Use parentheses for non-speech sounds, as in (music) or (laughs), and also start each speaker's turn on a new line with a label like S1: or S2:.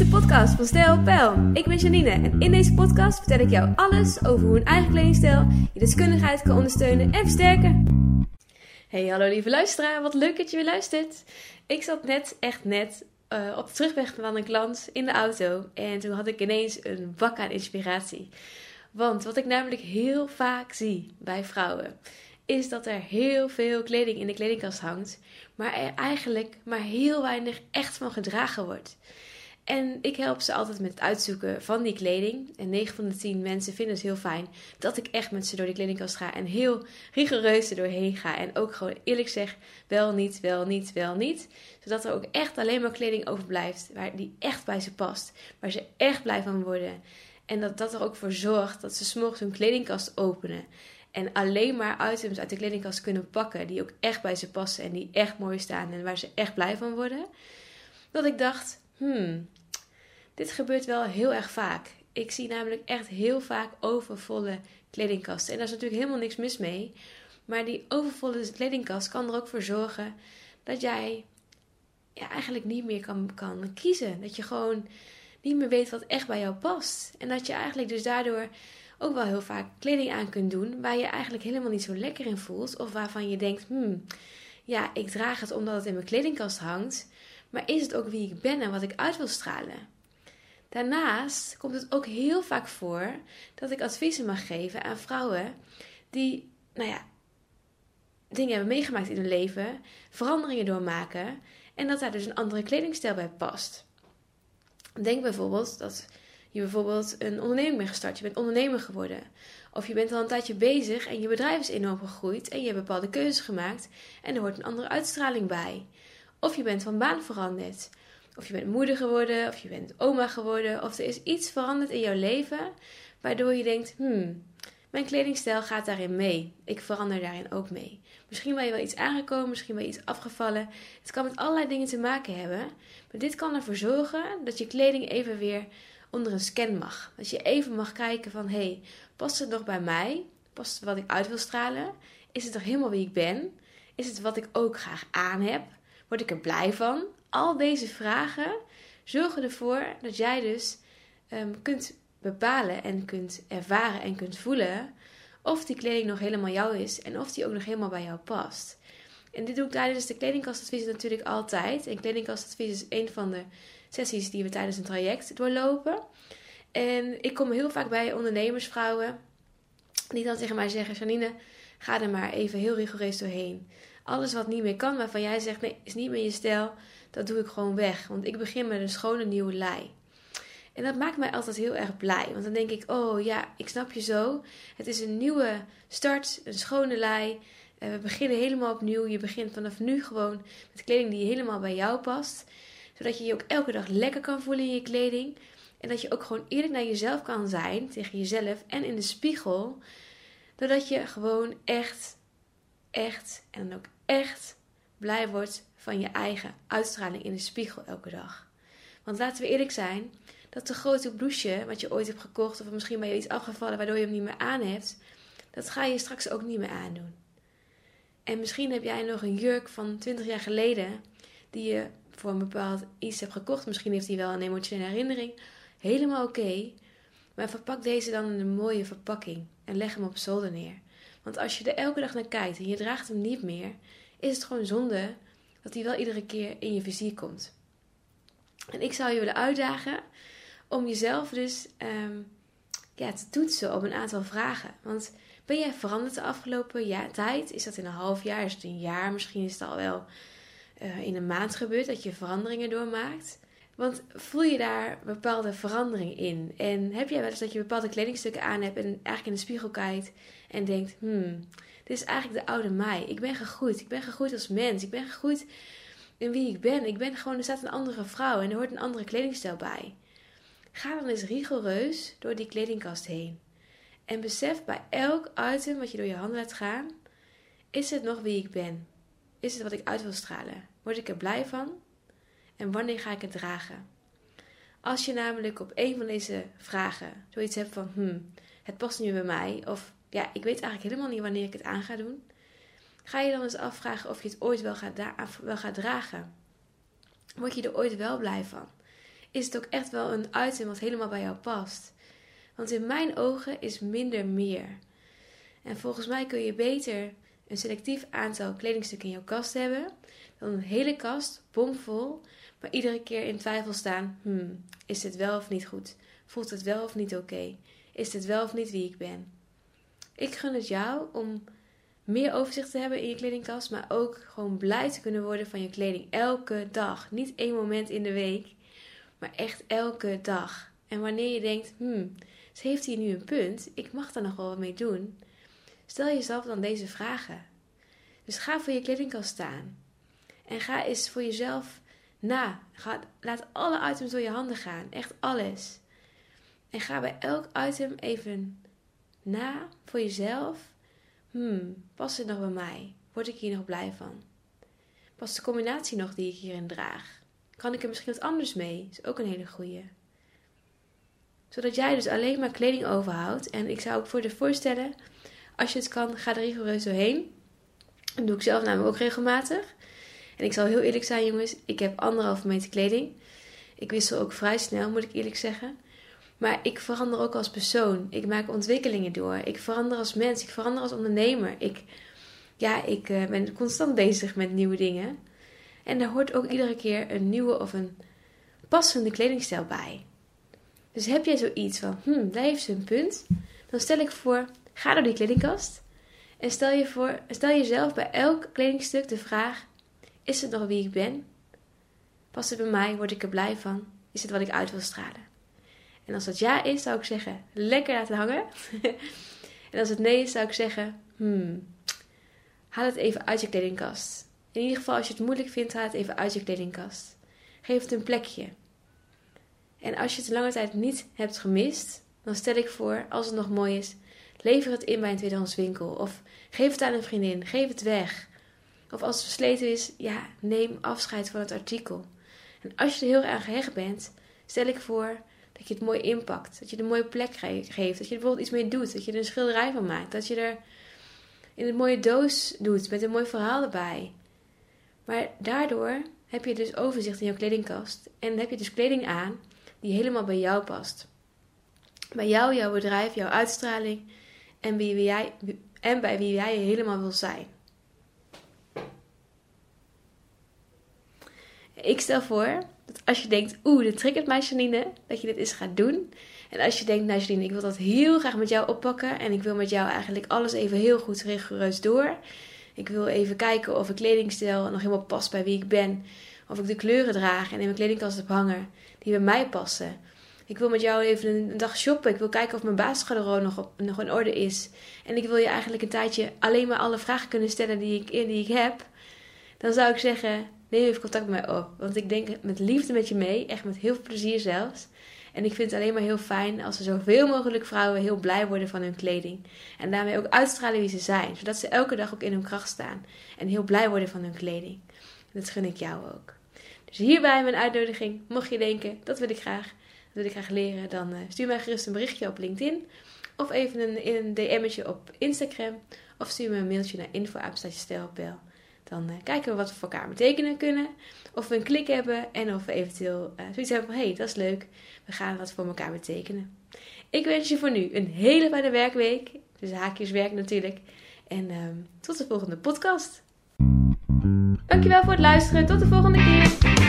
S1: de podcast van Stijl Pijl. Ik ben Janine en in deze podcast vertel ik jou alles over hoe een eigen kledingstijl je deskundigheid kan ondersteunen en versterken. Hey, hallo lieve luisteraar, wat leuk dat je weer luistert. Ik zat net, echt net, uh, op de terugweg van een klant in de auto en toen had ik ineens een bak aan inspiratie. Want wat ik namelijk heel vaak zie bij vrouwen, is dat er heel veel kleding in de kledingkast hangt, maar er eigenlijk maar heel weinig echt van gedragen wordt. En ik help ze altijd met het uitzoeken van die kleding. En 9 van de 10 mensen vinden het heel fijn dat ik echt met ze door die kledingkast ga en heel rigoureus er doorheen ga. En ook gewoon eerlijk zeg, wel niet, wel niet, wel niet. Zodat er ook echt alleen maar kleding overblijft waar die echt bij ze past. Waar ze echt blij van worden. En dat dat er ook voor zorgt dat ze s'morgens hun kledingkast openen. En alleen maar items uit de kledingkast kunnen pakken die ook echt bij ze passen en die echt mooi staan en waar ze echt blij van worden. Dat ik dacht, hmm, dit gebeurt wel heel erg vaak. Ik zie namelijk echt heel vaak overvolle kledingkasten. En daar is natuurlijk helemaal niks mis mee. Maar die overvolle kledingkast kan er ook voor zorgen dat jij ja, eigenlijk niet meer kan, kan kiezen. Dat je gewoon niet meer weet wat echt bij jou past. En dat je eigenlijk dus daardoor ook wel heel vaak kleding aan kunt doen waar je eigenlijk helemaal niet zo lekker in voelt. Of waarvan je denkt, hmm, ja, ik draag het omdat het in mijn kledingkast hangt. Maar is het ook wie ik ben en wat ik uit wil stralen? Daarnaast komt het ook heel vaak voor dat ik adviezen mag geven aan vrouwen die, nou ja, dingen hebben meegemaakt in hun leven, veranderingen doormaken en dat daar dus een andere kledingstijl bij past. Denk bijvoorbeeld dat je bijvoorbeeld een onderneming bent gestart, je bent ondernemer geworden. Of je bent al een tijdje bezig en je bedrijf is enorm gegroeid en je hebt bepaalde keuzes gemaakt en er hoort een andere uitstraling bij. Of je bent van baan veranderd. Of je bent moeder geworden, of je bent oma geworden, of er is iets veranderd in jouw leven waardoor je denkt: hmm, mijn kledingstijl gaat daarin mee. Ik verander daarin ook mee. Misschien ben je wel iets aangekomen, misschien ben je iets afgevallen. Het kan met allerlei dingen te maken hebben. Maar dit kan ervoor zorgen dat je kleding even weer onder een scan mag. Dat je even mag kijken van, hé, hey, past het nog bij mij? Past het wat ik uit wil stralen? Is het nog helemaal wie ik ben? Is het wat ik ook graag aan heb? Word ik er blij van? Al deze vragen zorgen ervoor dat jij dus um, kunt bepalen en kunt ervaren en kunt voelen of die kleding nog helemaal jou is en of die ook nog helemaal bij jou past. En dit doe ik tijdens de kledingkastadvies natuurlijk altijd. En kledingkastadvies is een van de sessies die we tijdens een traject doorlopen. En ik kom heel vaak bij ondernemersvrouwen die dan tegen mij zeggen: Janine, ga er maar even heel rigoureus doorheen. Alles wat niet meer kan, waarvan jij zegt: nee, is niet meer je stijl, dat doe ik gewoon weg. Want ik begin met een schone nieuwe lei. En dat maakt mij altijd heel erg blij. Want dan denk ik: oh ja, ik snap je zo. Het is een nieuwe start, een schone lei. We beginnen helemaal opnieuw. Je begint vanaf nu gewoon met kleding die helemaal bij jou past. Zodat je je ook elke dag lekker kan voelen in je kleding. En dat je ook gewoon eerlijk naar jezelf kan zijn, tegen jezelf en in de spiegel. Doordat je gewoon echt, echt en ook echt blij wordt van je eigen uitstraling in de spiegel elke dag. Want laten we eerlijk zijn, dat de grote blouseje wat je ooit hebt gekocht, of misschien ben je iets afgevallen waardoor je hem niet meer aan hebt, dat ga je straks ook niet meer aandoen. En misschien heb jij nog een jurk van 20 jaar geleden, die je voor een bepaald iets hebt gekocht. Misschien heeft hij wel een emotionele herinnering. Helemaal oké. maar verpak deze dan in een mooie verpakking en leg hem op zolder neer. Want als je er elke dag naar kijkt en je draagt hem niet meer, is het gewoon zonde dat hij wel iedere keer in je vizier komt. En ik zou je willen uitdagen om jezelf dus um, ja, te toetsen op een aantal vragen. Want ben jij veranderd de afgelopen jaar, tijd? Is dat in een half jaar? Is het een jaar? Misschien is het al wel uh, in een maand gebeurd dat je veranderingen doormaakt. Want voel je daar bepaalde verandering in? En heb jij wel eens dat je bepaalde kledingstukken aan hebt en eigenlijk in de spiegel kijkt en denkt: hmm, dit is eigenlijk de oude mij. Ik ben gegroeid. Ik ben gegroeid als mens. Ik ben gegroeid in wie ik ben. Ik ben gewoon, er staat een andere vrouw en er hoort een andere kledingstijl bij. Ga dan eens rigoureus door die kledingkast heen. En besef bij elk item wat je door je handen laat gaan: is het nog wie ik ben? Is het wat ik uit wil stralen? Word ik er blij van? En wanneer ga ik het dragen? Als je namelijk op een van deze vragen zoiets hebt van: hmm, het past nu bij mij, of ja, ik weet eigenlijk helemaal niet wanneer ik het aan ga doen, ga je dan eens afvragen of je het ooit wel gaat, wel gaat dragen. Word je er ooit wel blij van? is het ook echt wel een item wat helemaal bij jou past. Want in mijn ogen is minder meer. En volgens mij kun je beter een selectief aantal kledingstukken in jouw kast hebben dan een hele kast bomvol, maar iedere keer in twijfel staan: hmm, is dit wel of niet goed? Voelt het wel of niet oké? Is dit wel of niet wie ik ben? Ik gun het jou om meer overzicht te hebben in je kledingkast, maar ook gewoon blij te kunnen worden van je kleding elke dag. Niet één moment in de week, maar echt elke dag. En wanneer je denkt, hmm, ze heeft hier nu een punt, ik mag daar nog wel wat mee doen. Stel jezelf dan deze vragen. Dus ga voor je kledingkast staan. En ga eens voor jezelf na. Ga, laat alle items door je handen gaan. Echt alles. En ga bij elk item even na voor jezelf. Hmm, past het nog bij mij? Word ik hier nog blij van? Past de combinatie nog die ik hierin draag? Kan ik er misschien wat anders mee? Is ook een hele goeie. Zodat jij dus alleen maar kleding overhoudt. En ik zou ook voor je voorstellen, als je het kan, ga er rigoureus doorheen. Dat doe ik zelf namelijk ook regelmatig. En ik zal heel eerlijk zijn, jongens. Ik heb anderhalve meter kleding. Ik wissel ook vrij snel, moet ik eerlijk zeggen. Maar ik verander ook als persoon. Ik maak ontwikkelingen door. Ik verander als mens. Ik verander als ondernemer. Ik, ja, ik uh, ben constant bezig met nieuwe dingen. En daar hoort ook iedere keer een nieuwe of een passende kledingstijl bij. Dus heb jij zoiets van, hmm, daar heeft ze een punt. Dan stel ik voor, ga door die kledingkast. En stel, je voor, stel jezelf bij elk kledingstuk de vraag: Is het nog wie ik ben? Past het bij mij? Word ik er blij van? Is het wat ik uit wil stralen? En als dat ja is, zou ik zeggen: lekker laten hangen. (laughs) en als het nee is, zou ik zeggen: hmm, haal het even uit je kledingkast. In ieder geval, als je het moeilijk vindt, haal het even uit je kledingkast. Geef het een plekje. En als je het lange tijd niet hebt gemist, dan stel ik voor, als het nog mooi is, lever het in bij een tweedehands winkel. Of geef het aan een vriendin, geef het weg. Of als het versleten is, ja, neem afscheid van het artikel. En als je er heel erg gehecht bent, stel ik voor dat je het mooi inpakt. Dat je er een mooie plek geeft. Dat je er bijvoorbeeld iets mee doet. Dat je er een schilderij van maakt. Dat je er in een mooie doos doet met een mooi verhaal erbij. Maar daardoor heb je dus overzicht in jouw kledingkast. En heb je dus kleding aan die helemaal bij jou past. Bij jou, jouw bedrijf, jouw uitstraling en, wie jij, en bij wie jij helemaal wil zijn. Ik stel voor dat als je denkt, oeh, dit triggert mij Janine, dat je dit eens gaat doen. En als je denkt, nou Janine, ik wil dat heel graag met jou oppakken en ik wil met jou eigenlijk alles even heel goed rigoureus door. Ik wil even kijken of ik kledingstijl nog helemaal past bij wie ik ben. Of ik de kleuren draag en in mijn kledingkast heb hangen die bij mij passen. Ik wil met jou even een dag shoppen. Ik wil kijken of mijn basisgarderobe nog, nog in orde is. En ik wil je eigenlijk een tijdje alleen maar alle vragen kunnen stellen die ik, die ik heb. Dan zou ik zeggen, neem even contact met mij op. Want ik denk met liefde met je mee. Echt met heel veel plezier zelfs. En ik vind het alleen maar heel fijn als er zoveel mogelijk vrouwen heel blij worden van hun kleding. En daarmee ook uitstralen wie ze zijn. Zodat ze elke dag ook in hun kracht staan. En heel blij worden van hun kleding. Dat gun ik jou ook. Dus hierbij mijn uitnodiging. Mocht je denken, dat wil ik graag. Wil ik graag leren. Dan uh, stuur mij gerust een berichtje op LinkedIn. Of even een, een DM'tje op Instagram. Of stuur me een mailtje naar info.stijlpel. Dan uh, kijken we wat we voor elkaar betekenen kunnen. Of we een klik hebben en of we eventueel uh, zoiets hebben van... Hé, hey, dat is leuk. We gaan wat voor elkaar betekenen. Ik wens je voor nu een hele fijne werkweek. Dus haakjeswerk natuurlijk. En ehm, tot de volgende podcast. Dankjewel voor het luisteren. Tot de volgende keer.